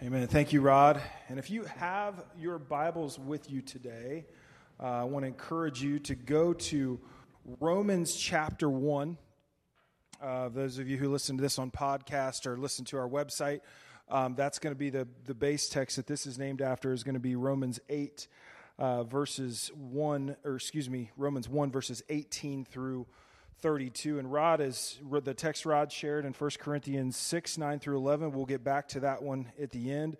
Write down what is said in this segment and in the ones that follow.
Amen. Thank you, Rod. And if you have your Bibles with you today, uh, I want to encourage you to go to Romans chapter 1. Uh, those of you who listen to this on podcast or listen to our website, um, that's going to be the, the base text that this is named after, is going to be Romans 8, uh, verses 1, or excuse me, Romans 1, verses 18 through 32. And Rod is the text Rod shared in 1 Corinthians 6, 9 through 11. We'll get back to that one at the end.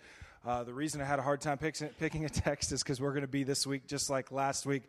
Uh, the reason I had a hard time picking a text is because we're going to be this week, just like last week,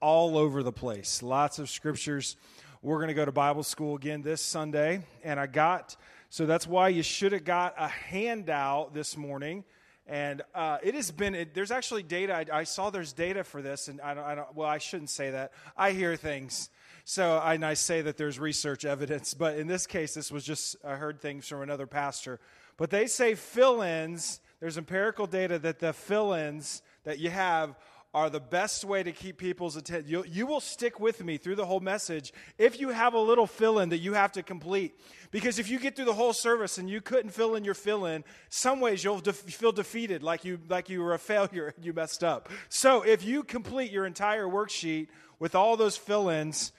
all over the place. Lots of scriptures. We're going to go to Bible school again this Sunday. And I got, so that's why you should have got a handout this morning. And uh, it has been, it, there's actually data. I, I, saw there's data for this. And I don't, I don't, well, I shouldn't say that. I hear things. So I, and I say that there's research evidence, but in this case, this was just, I heard things from another pastor. But they say fill ins, there's empirical data that the fill ins that you have are the best way to keep people's attention. You, you, will stick with me through the whole message if you have a little fill in that you have to complete. Because if you get through the whole service and you couldn't fill in your fill in, some ways you'll de- feel defeated, like you, like you were a failure and you messed up. So if you complete your entire worksheet with all those fill ins,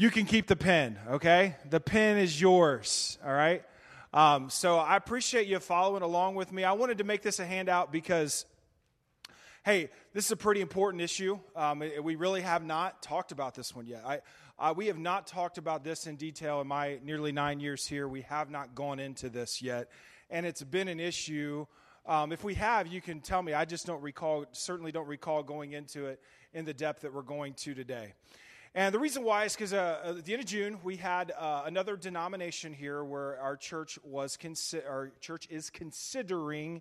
you can keep the pen, okay? The pen is yours, all right? Um, so I appreciate you following along with me. I wanted to make this a handout because, hey, this is a pretty important issue. Um, we really have not talked about this one yet. I, we have not talked about this in detail in my nearly nine years here. We have not gone into this yet. And it's been an issue. Um, if we have, you can tell me. I just don't recall, certainly don't recall going into it in the depth that we're going to today. And the reason why is because uh, at the end of June we had uh, another denomination here where our church was consi- our church is considering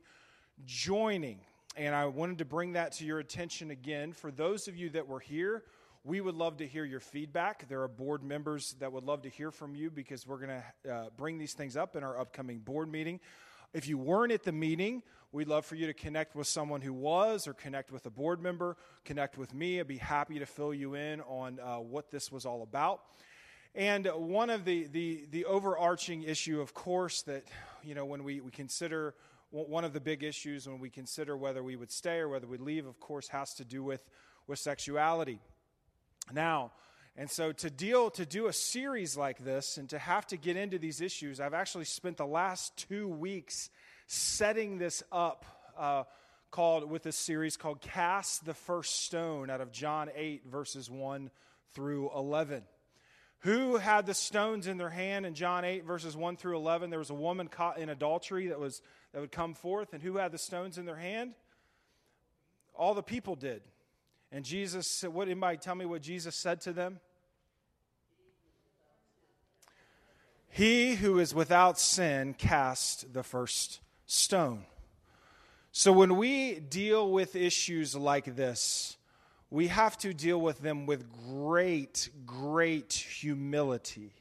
joining, and I wanted to bring that to your attention again. For those of you that were here, we would love to hear your feedback. There are board members that would love to hear from you because we're going to uh, bring these things up in our upcoming board meeting. If you weren't at the meeting, we'd love for you to connect with someone who was or connect with a board member, connect with me. I'd be happy to fill you in on uh, what this was all about. And one of the, the, the overarching issue, of course, that, you know, when we, we consider one of the big issues when we consider whether we would stay or whether we'd leave, of course, has to do with, with sexuality. Now, and so to deal, to do a series like this and to have to get into these issues, I've actually spent the last two weeks setting this up uh, called, with this series called Cast the First Stone out of John 8, verses 1 through 11. Who had the stones in their hand in John 8, verses 1 through 11? There was a woman caught in adultery that, was, that would come forth. And who had the stones in their hand? All the people did. And Jesus, said, what anybody tell me what Jesus said to them? He who is without sin cast the first stone. So when we deal with issues like this, we have to deal with them with great, great humility.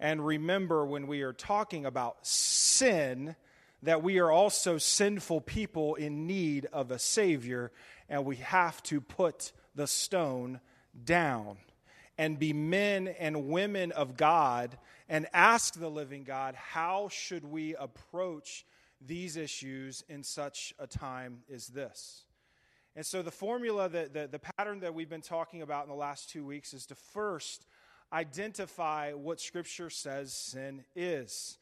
And remember, when we are talking about sin, that we are also sinful people in need of a Savior, and we have to put the stone down and be men and women of God and ask the living God, how should we approach these issues in such a time as this? And so, the formula, that, the, the pattern that we've been talking about in the last two weeks is to first identify what Scripture says sin is.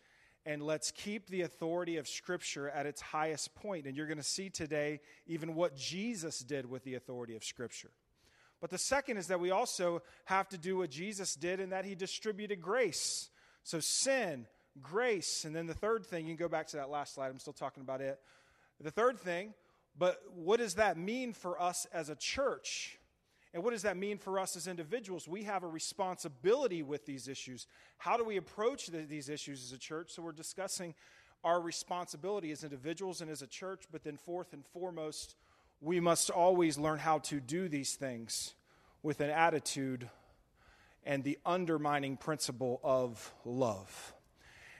And let's keep the authority of Scripture at its highest point. And you're going to see today even what Jesus did with the authority of Scripture. But the second is that we also have to do what Jesus did in that he distributed grace. So sin, grace, and then the third thing, you can go back to that last slide, I'm still talking about it. The third thing, but what does that mean for us as a church? And what does that mean for us as individuals? We have a responsibility with these issues. How do we approach the, these issues as a church? So we're discussing our responsibility as individuals and as a church, but then, fourth and foremost, we must always learn how to do these things with an attitude and the undermining principle of love.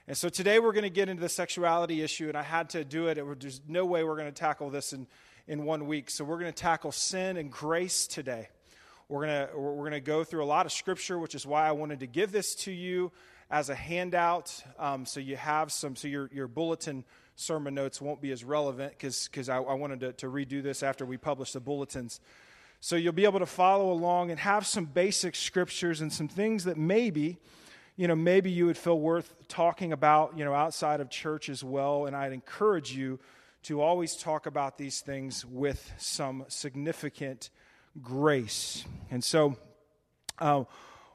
And so today we're going to get into the sexuality issue, and I had to do it. There's no way we're going to tackle this in, in one week. So we're going to tackle sin and grace today. We're going to, we're going to go through a lot of scripture, which is why I wanted to give this to you as a handout. Um, so you have some, so your, your bulletin sermon notes won't be as relevant because I, I, wanted to, to redo this after we publish the bulletins. So you'll be able to follow along and have some basic scriptures and some things that maybe, you know, maybe you would feel worth talking about, you know, outside of church as well. And I'd encourage you to always talk about these things with some significant grace. And so, uh,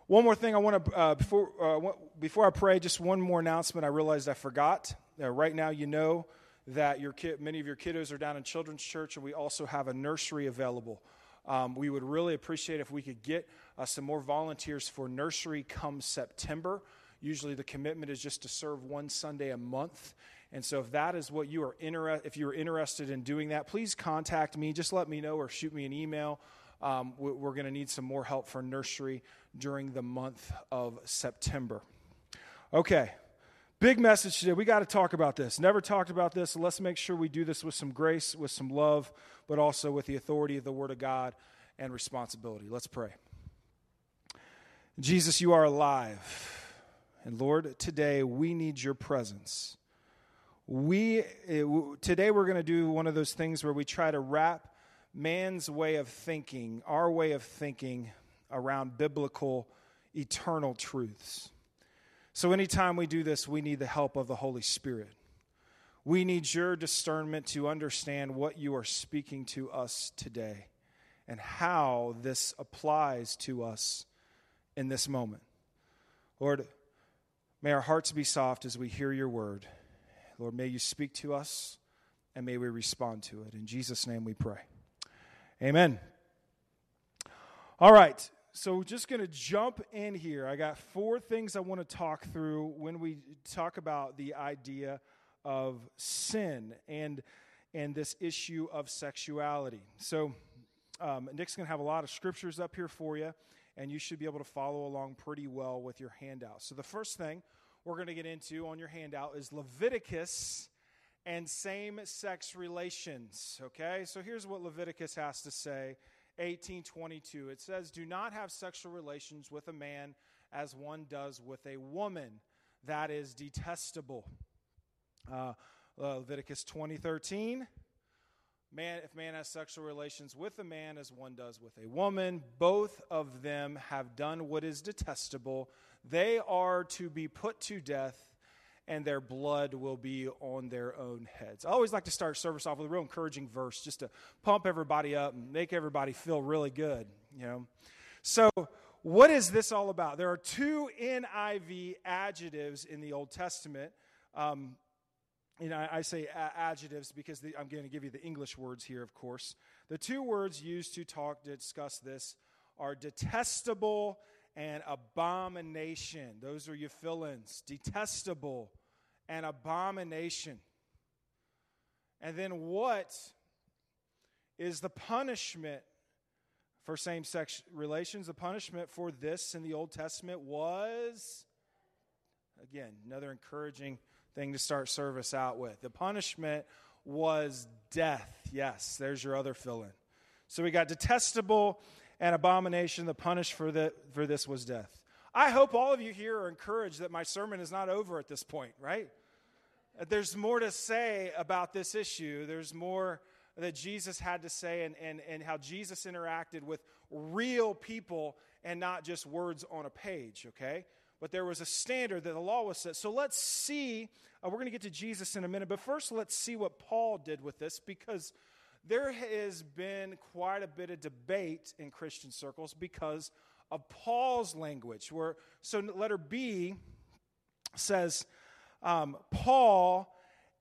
one more thing I want to uh, before uh, before I pray, just one more announcement. I realized I forgot. Uh, right now, you know that your kid, many of your kiddos are down in children's church, and we also have a nursery available. Um, we would really appreciate if we could get uh, some more volunteers for nursery come September. Usually, the commitment is just to serve one Sunday a month. And so, if that is what you are interested, if you are interested in doing that, please contact me. Just let me know or shoot me an email. Um, we're going to need some more help for nursery during the month of September. Okay, big message today. We got to talk about this. Never talked about this, so let's make sure we do this with some grace, with some love, but also with the authority of the Word of God and responsibility. Let's pray. Jesus, you are alive. And Lord, today we need your presence. We eh, today we're going to do one of those things where we try to wrap man's way of thinking, our way of thinking around biblical eternal truths. So anytime we do this, we need the help of the Holy Spirit. We need your discernment to understand what you are speaking to us today and how this applies to us in this moment. Lord, may our hearts be soft as we hear your word. Lord, may you speak to us and may we respond to it. In Jesus' name we pray. Amen. All right, so just going to jump in here. I got four things I want to talk through when we talk about the idea of sin and and this issue of sexuality. So um, Nick's going to have a lot of scriptures up here for you, and you should be able to follow along pretty well with your handout. So the first thing we're going to get into on your handout is Leviticus and same sex relations. Okay, so here's what Leviticus has to say 1822. It says, Do not have sexual relations with a man as one does with a woman. That is detestable. Uh, uh, Leviticus 2013. Man, if man has sexual relations with a man as one does with a woman, both of them have done what is detestable. They are to be put to death, and their blood will be on their own heads. I always like to start service off with a real encouraging verse just to pump everybody up and make everybody feel really good, you know. So, what is this all about? There are two NIV adjectives in the Old Testament. Um, you know, I, say adjectives because the, I'm going to give you the English words here, of course. The two words used to talk to discuss this are detestable and abomination. Those are your fill ins. Detestable and abomination. And then what is the punishment for same sex relations? The punishment for this in the Old Testament was, again, another encouraging thing to start service out with. The punishment was death. Yes, there's your other fill in. So we got detestable and abomination. The punish for, the, for this was death. I hope all of you here are encouraged that my sermon is not over at this point, right? There's more to say about this issue. There's more that Jesus had to say and, and, and how Jesus interacted with real people and not just words on a page, okay? but there was a standard that the law was set. So let's see. Uh, we're going to get to Jesus in a minute, but first let's see what Paul did with this because there has been quite a bit of debate in Christian circles because of Paul's language. Where so letter B says um, Paul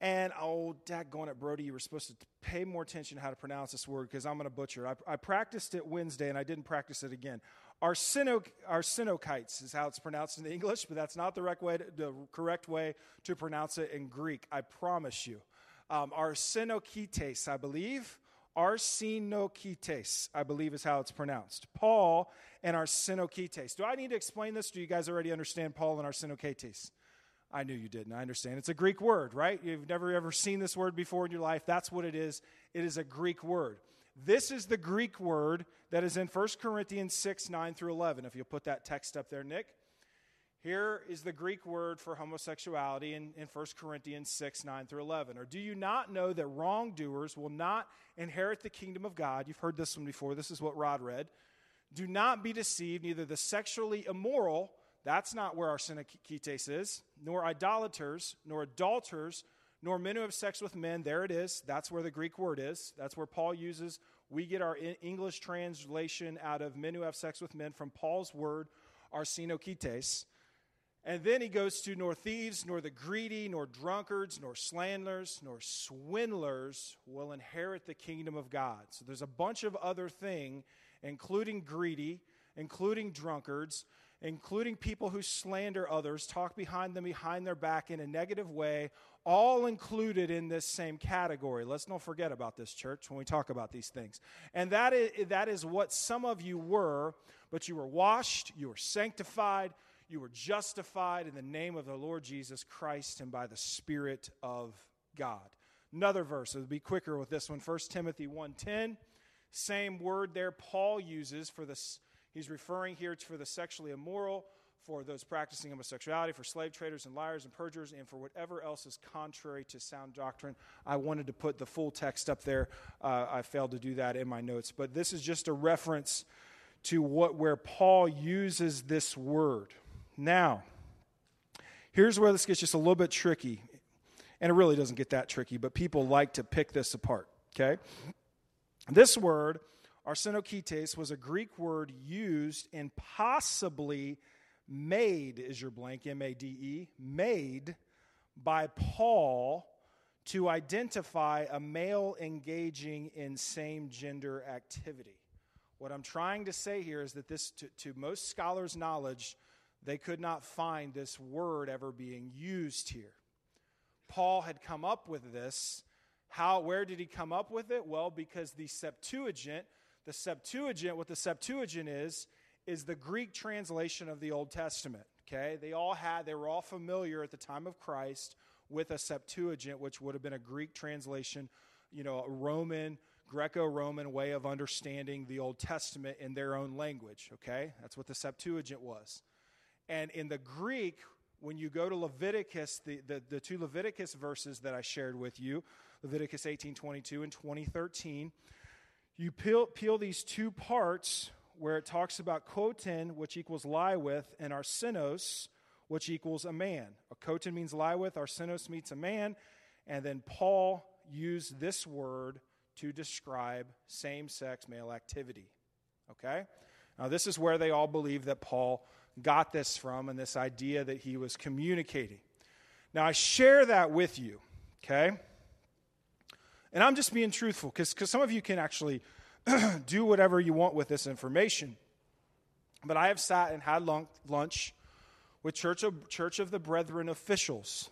and oh, daggone it, Brody, you were supposed to pay more attention how to pronounce this word because I'm going to butcher. I, I practiced it Wednesday and I didn't practice it again. Arsenokites is how it's pronounced in English, but that's not the correct way to, the correct way to pronounce it in Greek. I promise you. Um, arsenokites, I believe. Arsenokites, I believe is how it's pronounced. Paul and arsenokites. Do I need to explain this? Do you guys already understand Paul and arsenokites? I knew you didn't. I understand. It's a Greek word, right? You've never ever seen this word before in your life. That's what it is. It is a Greek word. This is the Greek word that is in 1 Corinthians 6 9 through 11. If you'll put that text up there, Nick. Here is the Greek word for homosexuality in, in 1 Corinthians 6, 9 through 11. Or do you not know that wrongdoers will not inherit the kingdom of God? You've heard this one before. This is what Rod read. Do not be deceived, neither the sexually immoral, that's not where arsenokites is, nor idolaters, nor adulterers, nor men who have sex with men. There it is. That's where the Greek word is. That's where Paul uses. We get our English translation out of men who have sex with men from Paul's word, arsenokites. And then he goes to nor thieves, nor the greedy, nor drunkards, nor slanderers, nor swindlers will inherit the kingdom of God. So there's a bunch of other thing, including greedy, including drunkards, including people who slander others, talk behind them behind their back in a negative way, all included in this same category. Let's not forget about this, church, when we talk about these things. And that is, that is what some of you were, but you were washed, you were sanctified, you were justified in the name of the Lord Jesus Christ and by the Spirit of God. Another verse, it'll be quicker with this one. 1 Timothy 1.10, same word there Paul uses for this. He's referring here to for the sexually immoral, for those practicing homosexuality, for slave traders and liars and perjurers, and for whatever else is contrary to sound doctrine. I wanted to put the full text up there. Uh, I failed to do that in my notes. But this is just a reference to what where Paul uses this word. Now, here's where this gets just a little bit tricky. And it really doesn't get that tricky, but people like to pick this apart, okay? This word, arsenokites, was a Greek word used and possibly made, is your blank, M A D E, made by Paul to identify a male engaging in same gender activity. What I'm trying to say here is that this, to, to most scholars' knowledge, they could not find this word ever being used here. Paul had come up with this. How, where did he come up with it? Well, because the Septuagint, the Septuagint, what the Septuagint is, is the Greek translation of the Old Testament. Okay? They all had, they were all familiar at the time of Christ with a Septuagint, which would have been a Greek translation, you know, a Roman, Greco Roman way of understanding the Old Testament in their own language. Okay? That's what the Septuagint was. And in the Greek, when you go to Leviticus, the, the, the two Leviticus verses that I shared with you, Leviticus 18 22 and 2013, you peel, peel these two parts where it talks about koten, which equals lie with, and arsenos, which equals a man. A koten means lie with, arsenos means a man, and then Paul used this word to describe same sex male activity. Okay? Now, this is where they all believe that Paul got this from and this idea that he was communicating. Now, I share that with you, okay? And I'm just being truthful because some of you can actually do whatever you want with this information. But I have sat and had lunch with Church of, Church of the Brethren officials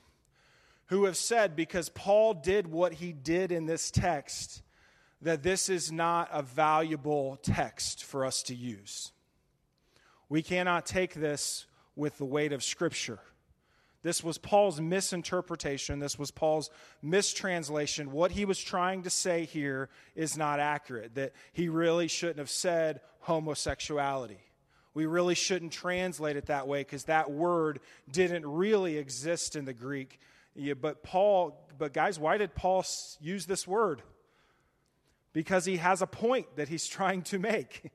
who have said because Paul did what he did in this text, that this is not a valuable text for us to use. We cannot take this with the weight of Scripture. This was Paul's misinterpretation. This was Paul's mistranslation. What he was trying to say here is not accurate, that he really shouldn't have said homosexuality. We really shouldn't translate it that way because that word didn't really exist in the Greek. Yeah, but Paul, but guys, why did Paul use this word? Because he has a point that he's trying to make.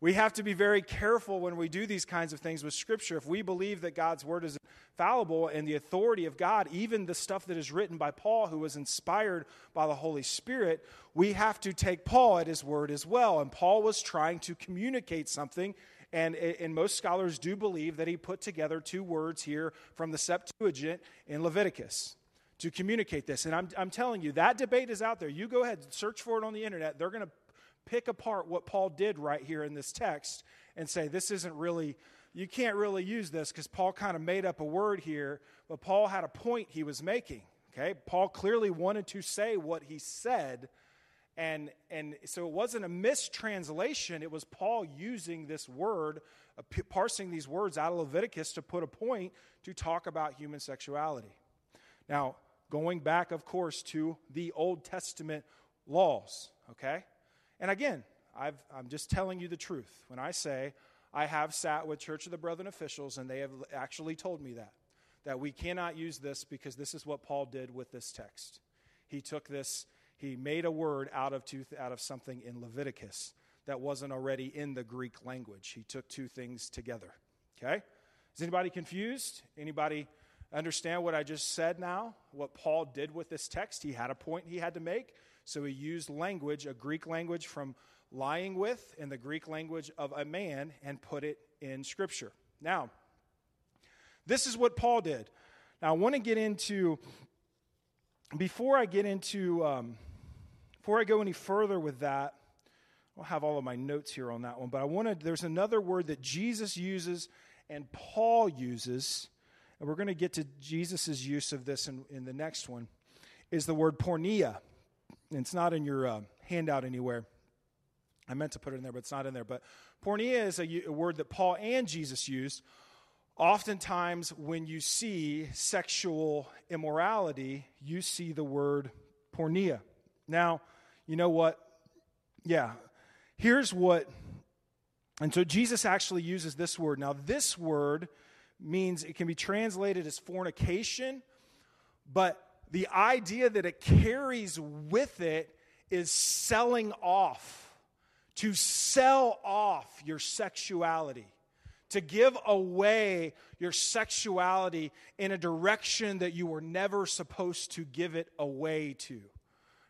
We have to be very careful when we do these kinds of things with Scripture. If we believe that God's Word is infallible and the authority of God, even the stuff that is written by Paul, who was inspired by the Holy Spirit, we have to take Paul at his word as well. And Paul was trying to communicate something. And, and most scholars do believe that he put together two words here from the Septuagint in Leviticus to communicate this. And I'm, I'm telling you, that debate is out there. You go ahead, and search for it on the internet. They're going to pick apart what Paul did right here in this text and say, this isn't really, you can't really use this because Paul kind of made up a word here, but Paul had a point he was making. Okay? Paul clearly wanted to say what he said. And, and so it wasn't a mistranslation. It was Paul using this word, uh, parsing these words out of Leviticus to put a point to talk about human sexuality. Now, going back, of course, to the Old Testament laws, okay? And again, i am just telling you the truth when I say I have sat with Church of the Brethren officials, and they have actually told me that. That we cannot use this because this is what Paul did with this text. He took this, he made a word out of, two, out of something in Leviticus that wasn't already in the Greek language. He took two things together. Okay? Is anybody confused? Anybody understand what I just said now? What Paul did with this text? He had a point he had to make, so he used language, a Greek language from lying with, in the Greek language of a man, and put it in Scripture. Now, this is what Paul did. Now, I want to get into, before I get into, um, before I go any further with that, I'll have all of my notes here on that one, but I wanted, there's another word that Jesus uses and Paul uses, and we're going to get to Jesus' use of this in, in the next one, is the word porneia. It's not in your uh, handout anywhere. I meant to put it in there, but it's not in there. But porneia is a, a word that Paul and Jesus used. Oftentimes, when you see sexual immorality, you see the word porneia. Now, you know what? Yeah, here's what and so Jesus actually uses this word. Now, this word means it can be translated as fornication, but the idea that it carries with it is selling off, to sell off your sexuality, to give away your sexuality in a direction that you were never supposed to give it away to.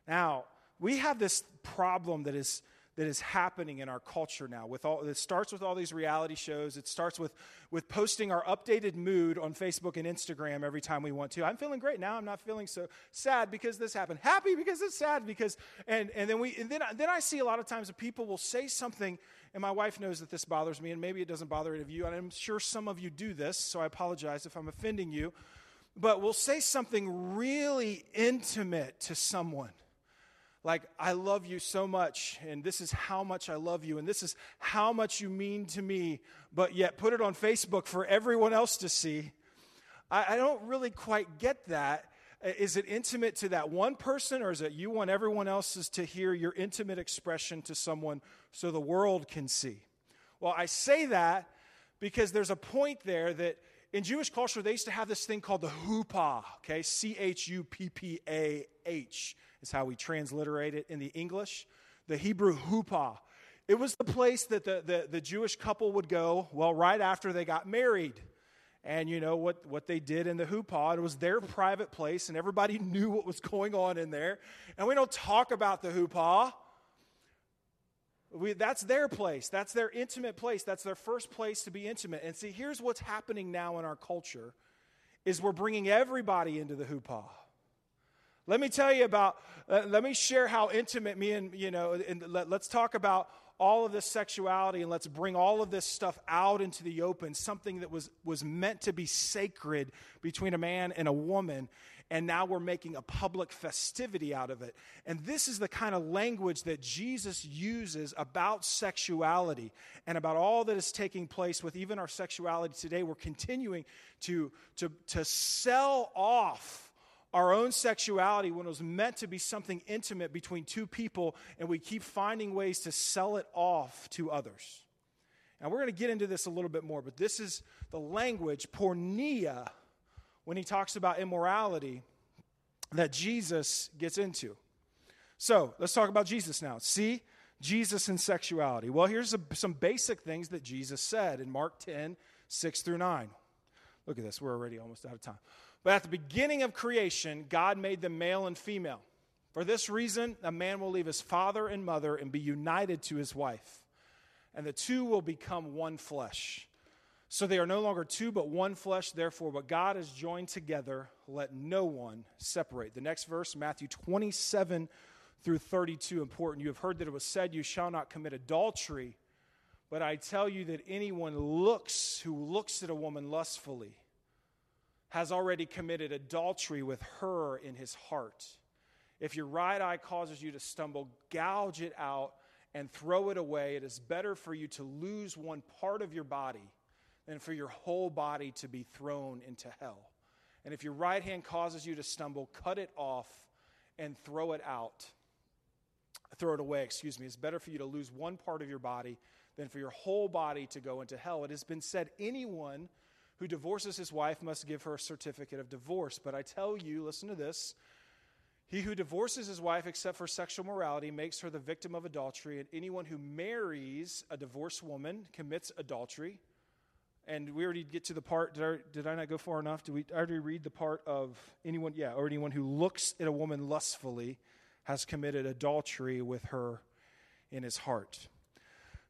Now, we have this problem that is that is happening in our culture now. With all, it starts with all these reality shows. It starts with, with posting our updated mood on Facebook and Instagram every time we want to. I'm feeling great now. I'm not feeling so sad because this happened. Happy because it's sad because, and, and then we, and then, then I see a lot of times that people will say something, and my wife knows that this bothers me, and maybe it doesn't bother any of you, and I'm sure some of you do this, so I apologize if I'm offending you. But we'll say something really intimate to someone like, I love you so much, and this is how much I love you, and this is how much you mean to me, but yet put it on Facebook for everyone else to see. I, I don't really quite get that. Is it intimate to that one person, or is it you want everyone else's to hear your intimate expression to someone so the world can see? Well, I say that because there's a point there that in Jewish culture, they used to have this thing called the huppah, okay? C H U P P A H is how we transliterate it in the English. The Hebrew huppah. It was the place that the, the, the Jewish couple would go, well, right after they got married. And you know what, what they did in the huppah, it was their private place, and everybody knew what was going on in there. And we don't talk about the huppah. We, that's their place. That's their intimate place. That's their first place to be intimate. And see, here's what's happening now in our culture is we're bringing everybody into the huppah. Let me tell you about, uh, let me share how intimate me and, you know, and let, let's talk about all of this sexuality and let's bring all of this stuff out into the open, something that was, was meant to be sacred between a man and a woman. And now we're making a public festivity out of it. And this is the kind of language that Jesus uses about sexuality and about all that is taking place with even our sexuality today. We're continuing to, to, to sell off our own sexuality when it was meant to be something intimate between two people, and we keep finding ways to sell it off to others. And we're going to get into this a little bit more, but this is the language, porneia, when he talks about immorality, that Jesus gets into. So let's talk about Jesus now. See, Jesus and sexuality. Well, here's a, some basic things that Jesus said in Mark 10, 6 through 9. Look at this, we're already almost out of time. But at the beginning of creation, God made them male and female. For this reason, a man will leave his father and mother and be united to his wife, and the two will become one flesh. So they are no longer two, but one flesh. Therefore, what God has joined together, let no one separate. The next verse, Matthew 27 through 32, important. You have heard that it was said, You shall not commit adultery. But I tell you that anyone looks who looks at a woman lustfully has already committed adultery with her in his heart. If your right eye causes you to stumble, gouge it out and throw it away. It is better for you to lose one part of your body than for your whole body to be thrown into hell. And if your right hand causes you to stumble, cut it off and throw it out. Throw it away, excuse me. It's better for you to lose one part of your body than for your whole body to go into hell. It has been said anyone who divorces his wife must give her a certificate of divorce. But I tell you, listen to this. He who divorces his wife except for sexual morality makes her the victim of adultery, and anyone who marries a divorced woman commits adultery. And we already get to the part. Did I, did I not go far enough? Did we already read the part of anyone? Yeah, or anyone who looks at a woman lustfully has committed adultery with her in his heart.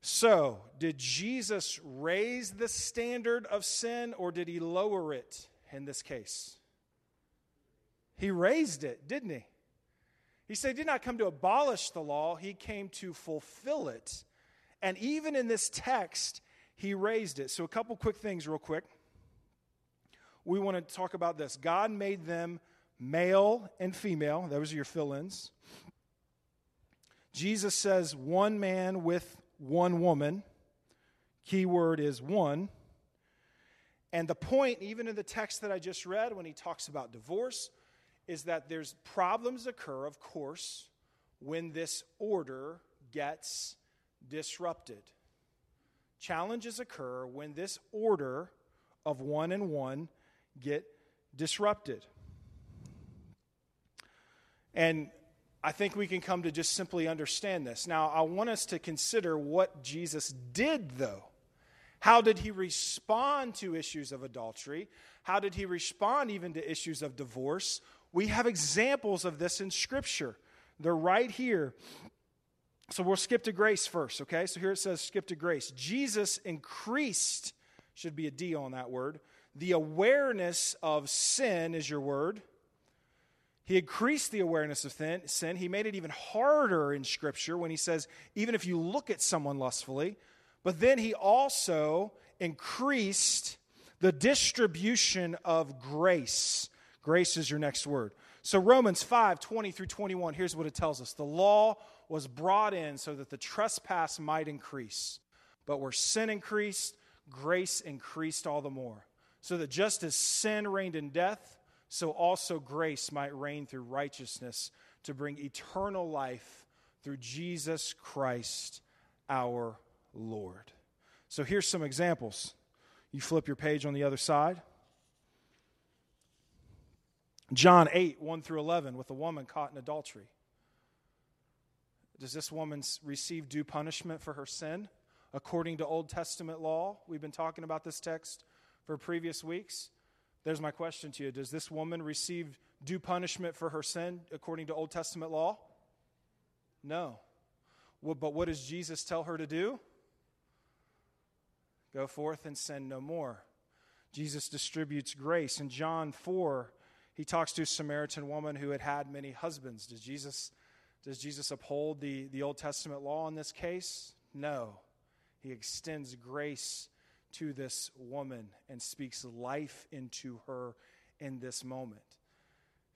So, did Jesus raise the standard of sin or did he lower it in this case? He raised it, didn't he? He said he did not come to abolish the law, he came to fulfill it. And even in this text, he raised it. So, a couple quick things, real quick. We want to talk about this. God made them male and female. Those are your fill ins. Jesus says one man with one woman. Key word is one. And the point, even in the text that I just read, when he talks about divorce, is that there's problems occur, of course, when this order gets disrupted. Challenges occur when this order of one and one get disrupted. And I think we can come to just simply understand this. Now, I want us to consider what Jesus did, though. How did he respond to issues of adultery? How did he respond even to issues of divorce? We have examples of this in Scripture. They're right here. So we'll skip to grace first, okay? So here it says skip to grace. Jesus increased, should be a D on that word, the awareness of sin is your word he increased the awareness of sin. He made it even harder in Scripture when he says, even if you look at someone lustfully. But then he also increased the distribution of grace. Grace is your next word. So, Romans 5 20 through 21, here's what it tells us The law was brought in so that the trespass might increase. But where sin increased, grace increased all the more. So that just as sin reigned in death, so also grace might reign through righteousness to bring eternal life through Jesus Christ our Lord. So here's some examples. You flip your page on the other side. John 8, 1 through 11, with a woman caught in adultery. Does this woman receive due punishment for her sin according to Old Testament law? We've been talking about this text for previous weeks. There's my question to you Does this woman receive due punishment for her sin according to Old Testament law? No. Well, but what does Jesus tell her to do? Go forth and sin no more. Jesus distributes grace. In John 4, he talks to a Samaritan woman who had had many husbands. Does Jesus, does Jesus uphold the, the Old Testament law in this case? No. He extends grace to this woman and speaks life into her in this moment.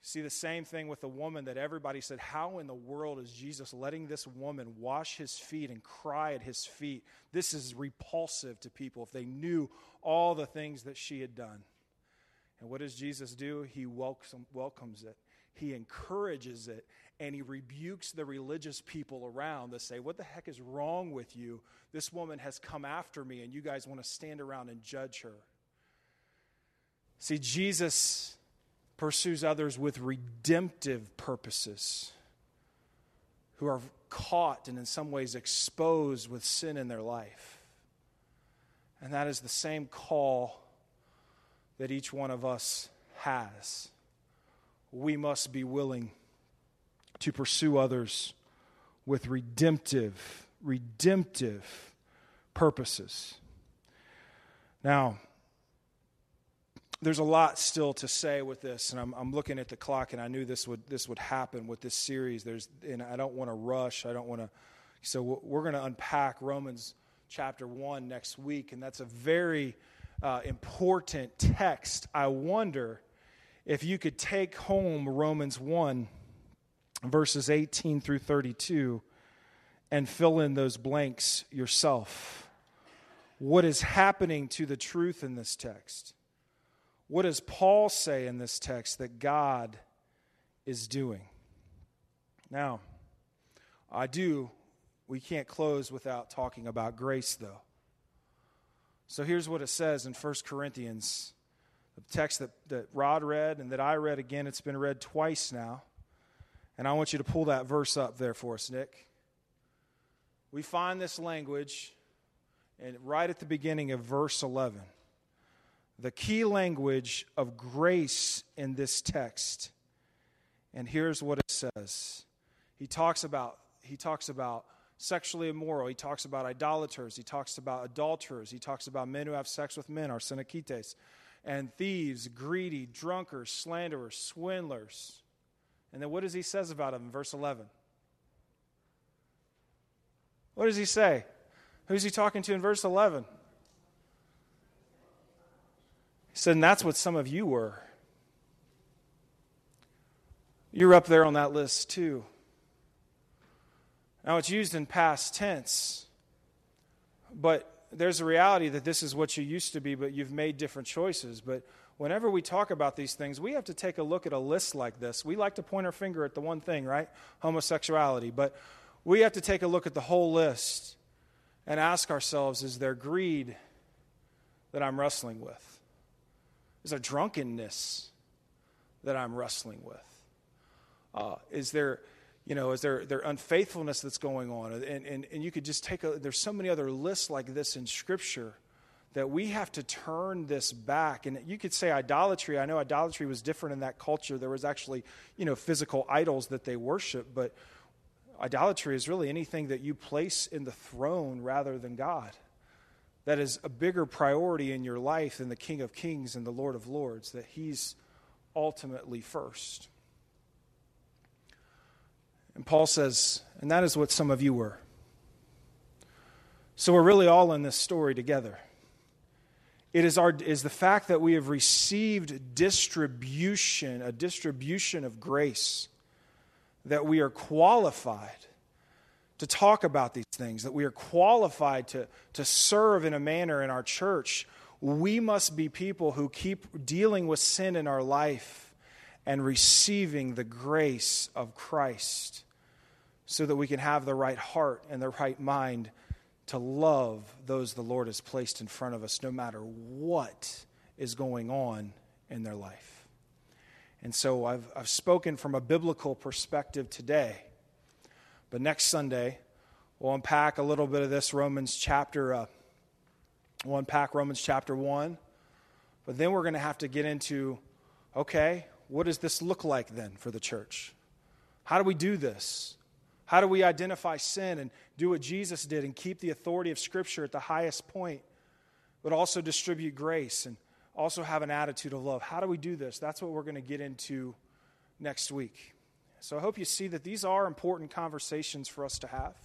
See the same thing with the woman that everybody said, How in the world is Jesus letting this woman wash his feet and cry at his feet? This is repulsive to people if they knew all the things that she had done. And what does Jesus do? He welcomes it, he encourages it, and he rebukes the religious people around that say, What the heck is wrong with you? This woman has come after me, and you guys want to stand around and judge her. See, Jesus pursues others with redemptive purposes who are caught and in some ways exposed with sin in their life. And that is the same call that each one of us has. We must be willing to pursue others with redemptive, redemptive purposes. Now, there's a lot still to say with this, and I'm, I'm, looking at the clock, and I knew this would this would happen with this series. There's, and I don't want to rush. I don't want to. So we're going to unpack Romans chapter one next week, and that's a very uh, important text. I wonder if you could take home Romans one verses 18 through 32 and fill in those blanks yourself. What is happening to the truth in this text? What does Paul say in this text that God is doing? Now, I do, We can't close without talking about grace, though. So here's what it says in 1 Corinthians, the text that, that Rod read and that I read again. It's been read twice now. And I want you to pull that verse up there for us, Nick. We find this language and right at the beginning of verse 11. The key language of grace in this text. And here's what it says. He talks about he talks about sexually immoral. He talks about idolaters. He talks about adulterers. He talks about men who have sex with men, arsenokites, and thieves, greedy, drunkards, slanderers, swindlers. And then what does he says about them in verse 11? What does he say? Who's he talking to in verse 11? He said, and that's what some of you were. You're up there on that list too. Now, it's used in past tense, but there's a reality that this is what you used to be, but you've made different choices. But whenever we talk about these things, we have to take a look at a list like this. We like to point our finger at the one thing, right? Homosexuality. But we have to take a look at the whole list and ask ourselves is there greed that I'm wrestling with? Is there drunkenness that I'm wrestling with? Uh, is there you know, is there, there unfaithfulness that's going on? And, and, and you could just take a, there's so many other lists like this in Scripture that we have to turn this back. And you could say idolatry. I know idolatry was different in that culture. There was actually, you know, physical idols that they worship, but idolatry is really anything that you place in the throne rather than God. That is a bigger priority in your life than the King of Kings and the Lord of Lords, that He's ultimately first. And Paul says, and that is what some of you were. So we're really all in this story together. It is, our, is the fact that we have received distribution, a distribution of grace, that we are qualified to talk about these things, that we are qualified to, to serve in a manner in our church. We must be people who keep dealing with sin in our life and receiving the grace of Christ so that we can have the right heart and the right mind to love those the Lord has placed in front of us, no matter what is going on in their life. And so I've, I've spoken from a biblical perspective today. But next Sunday, we'll unpack a little bit of this Romans chapter. Uh, we'll unpack Romans chapter 1. But then we're going to have to get into okay, what does this look like then for the church? How do we do this? How do we identify sin and do what Jesus did and keep the authority of Scripture at the highest point, but also distribute grace and also have an attitude of love? How do we do this? That's what we're going to get into next week. So I hope you see that these are important conversations for us to have.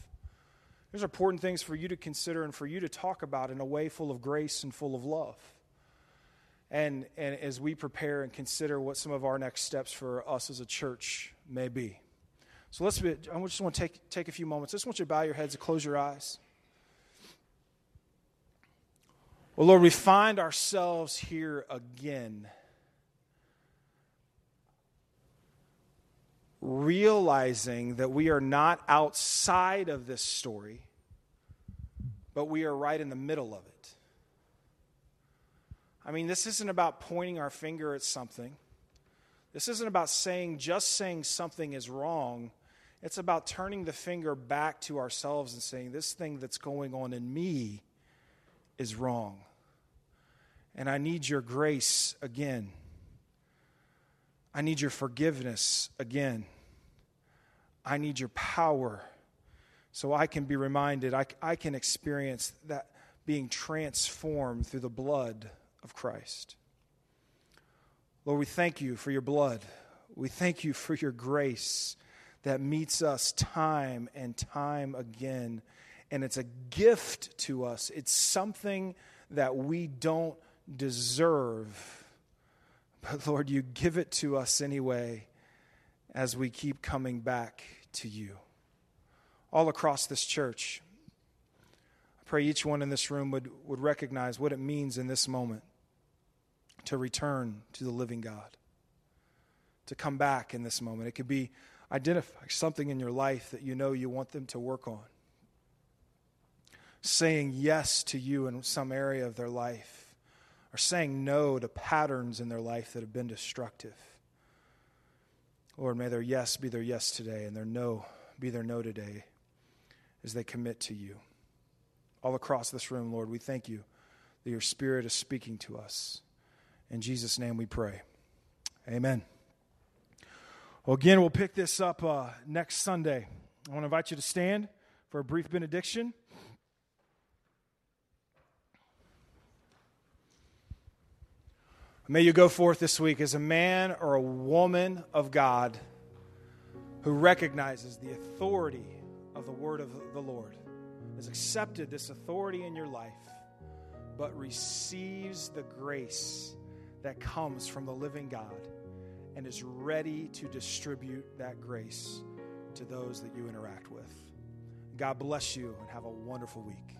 These are important things for you to consider and for you to talk about in a way full of grace and full of love. And, and as we prepare and consider what some of our next steps for us as a church may be. So let's be, I just want to take, take a few moments. I just want you to bow your heads and close your eyes. Well, Lord, we find ourselves here again, realizing that we are not outside of this story, but we are right in the middle of it. I mean, this isn't about pointing our finger at something. This isn't about saying just saying something is wrong. It's about turning the finger back to ourselves and saying, This thing that's going on in me is wrong. And I need your grace again. I need your forgiveness again. I need your power so I can be reminded, I, I can experience that being transformed through the blood of Christ. Lord, we thank you for your blood. We thank you for your grace that meets us time and time again. And it's a gift to us, it's something that we don't deserve. But Lord, you give it to us anyway as we keep coming back to you. All across this church, I pray each one in this room would, would recognize what it means in this moment to return to the living God, to come back in this moment. It could be identify something in your life that you know you want them to work on. saying yes to you in some area of their life, or saying no to patterns in their life that have been destructive. Lord, may their yes be their yes today and their no be their no today as they commit to you. All across this room, Lord, we thank you that your Spirit is speaking to us. In Jesus' name we pray. Amen. Well, again, we'll pick this up uh, next Sunday. I want to invite you to stand for a brief benediction. May you go forth this week as a man or a woman of God who recognizes the authority of the word of the Lord, has accepted this authority in your life, but receives the grace that comes from the living God and is ready to distribute that grace to those that you interact with. God bless you and have a wonderful week.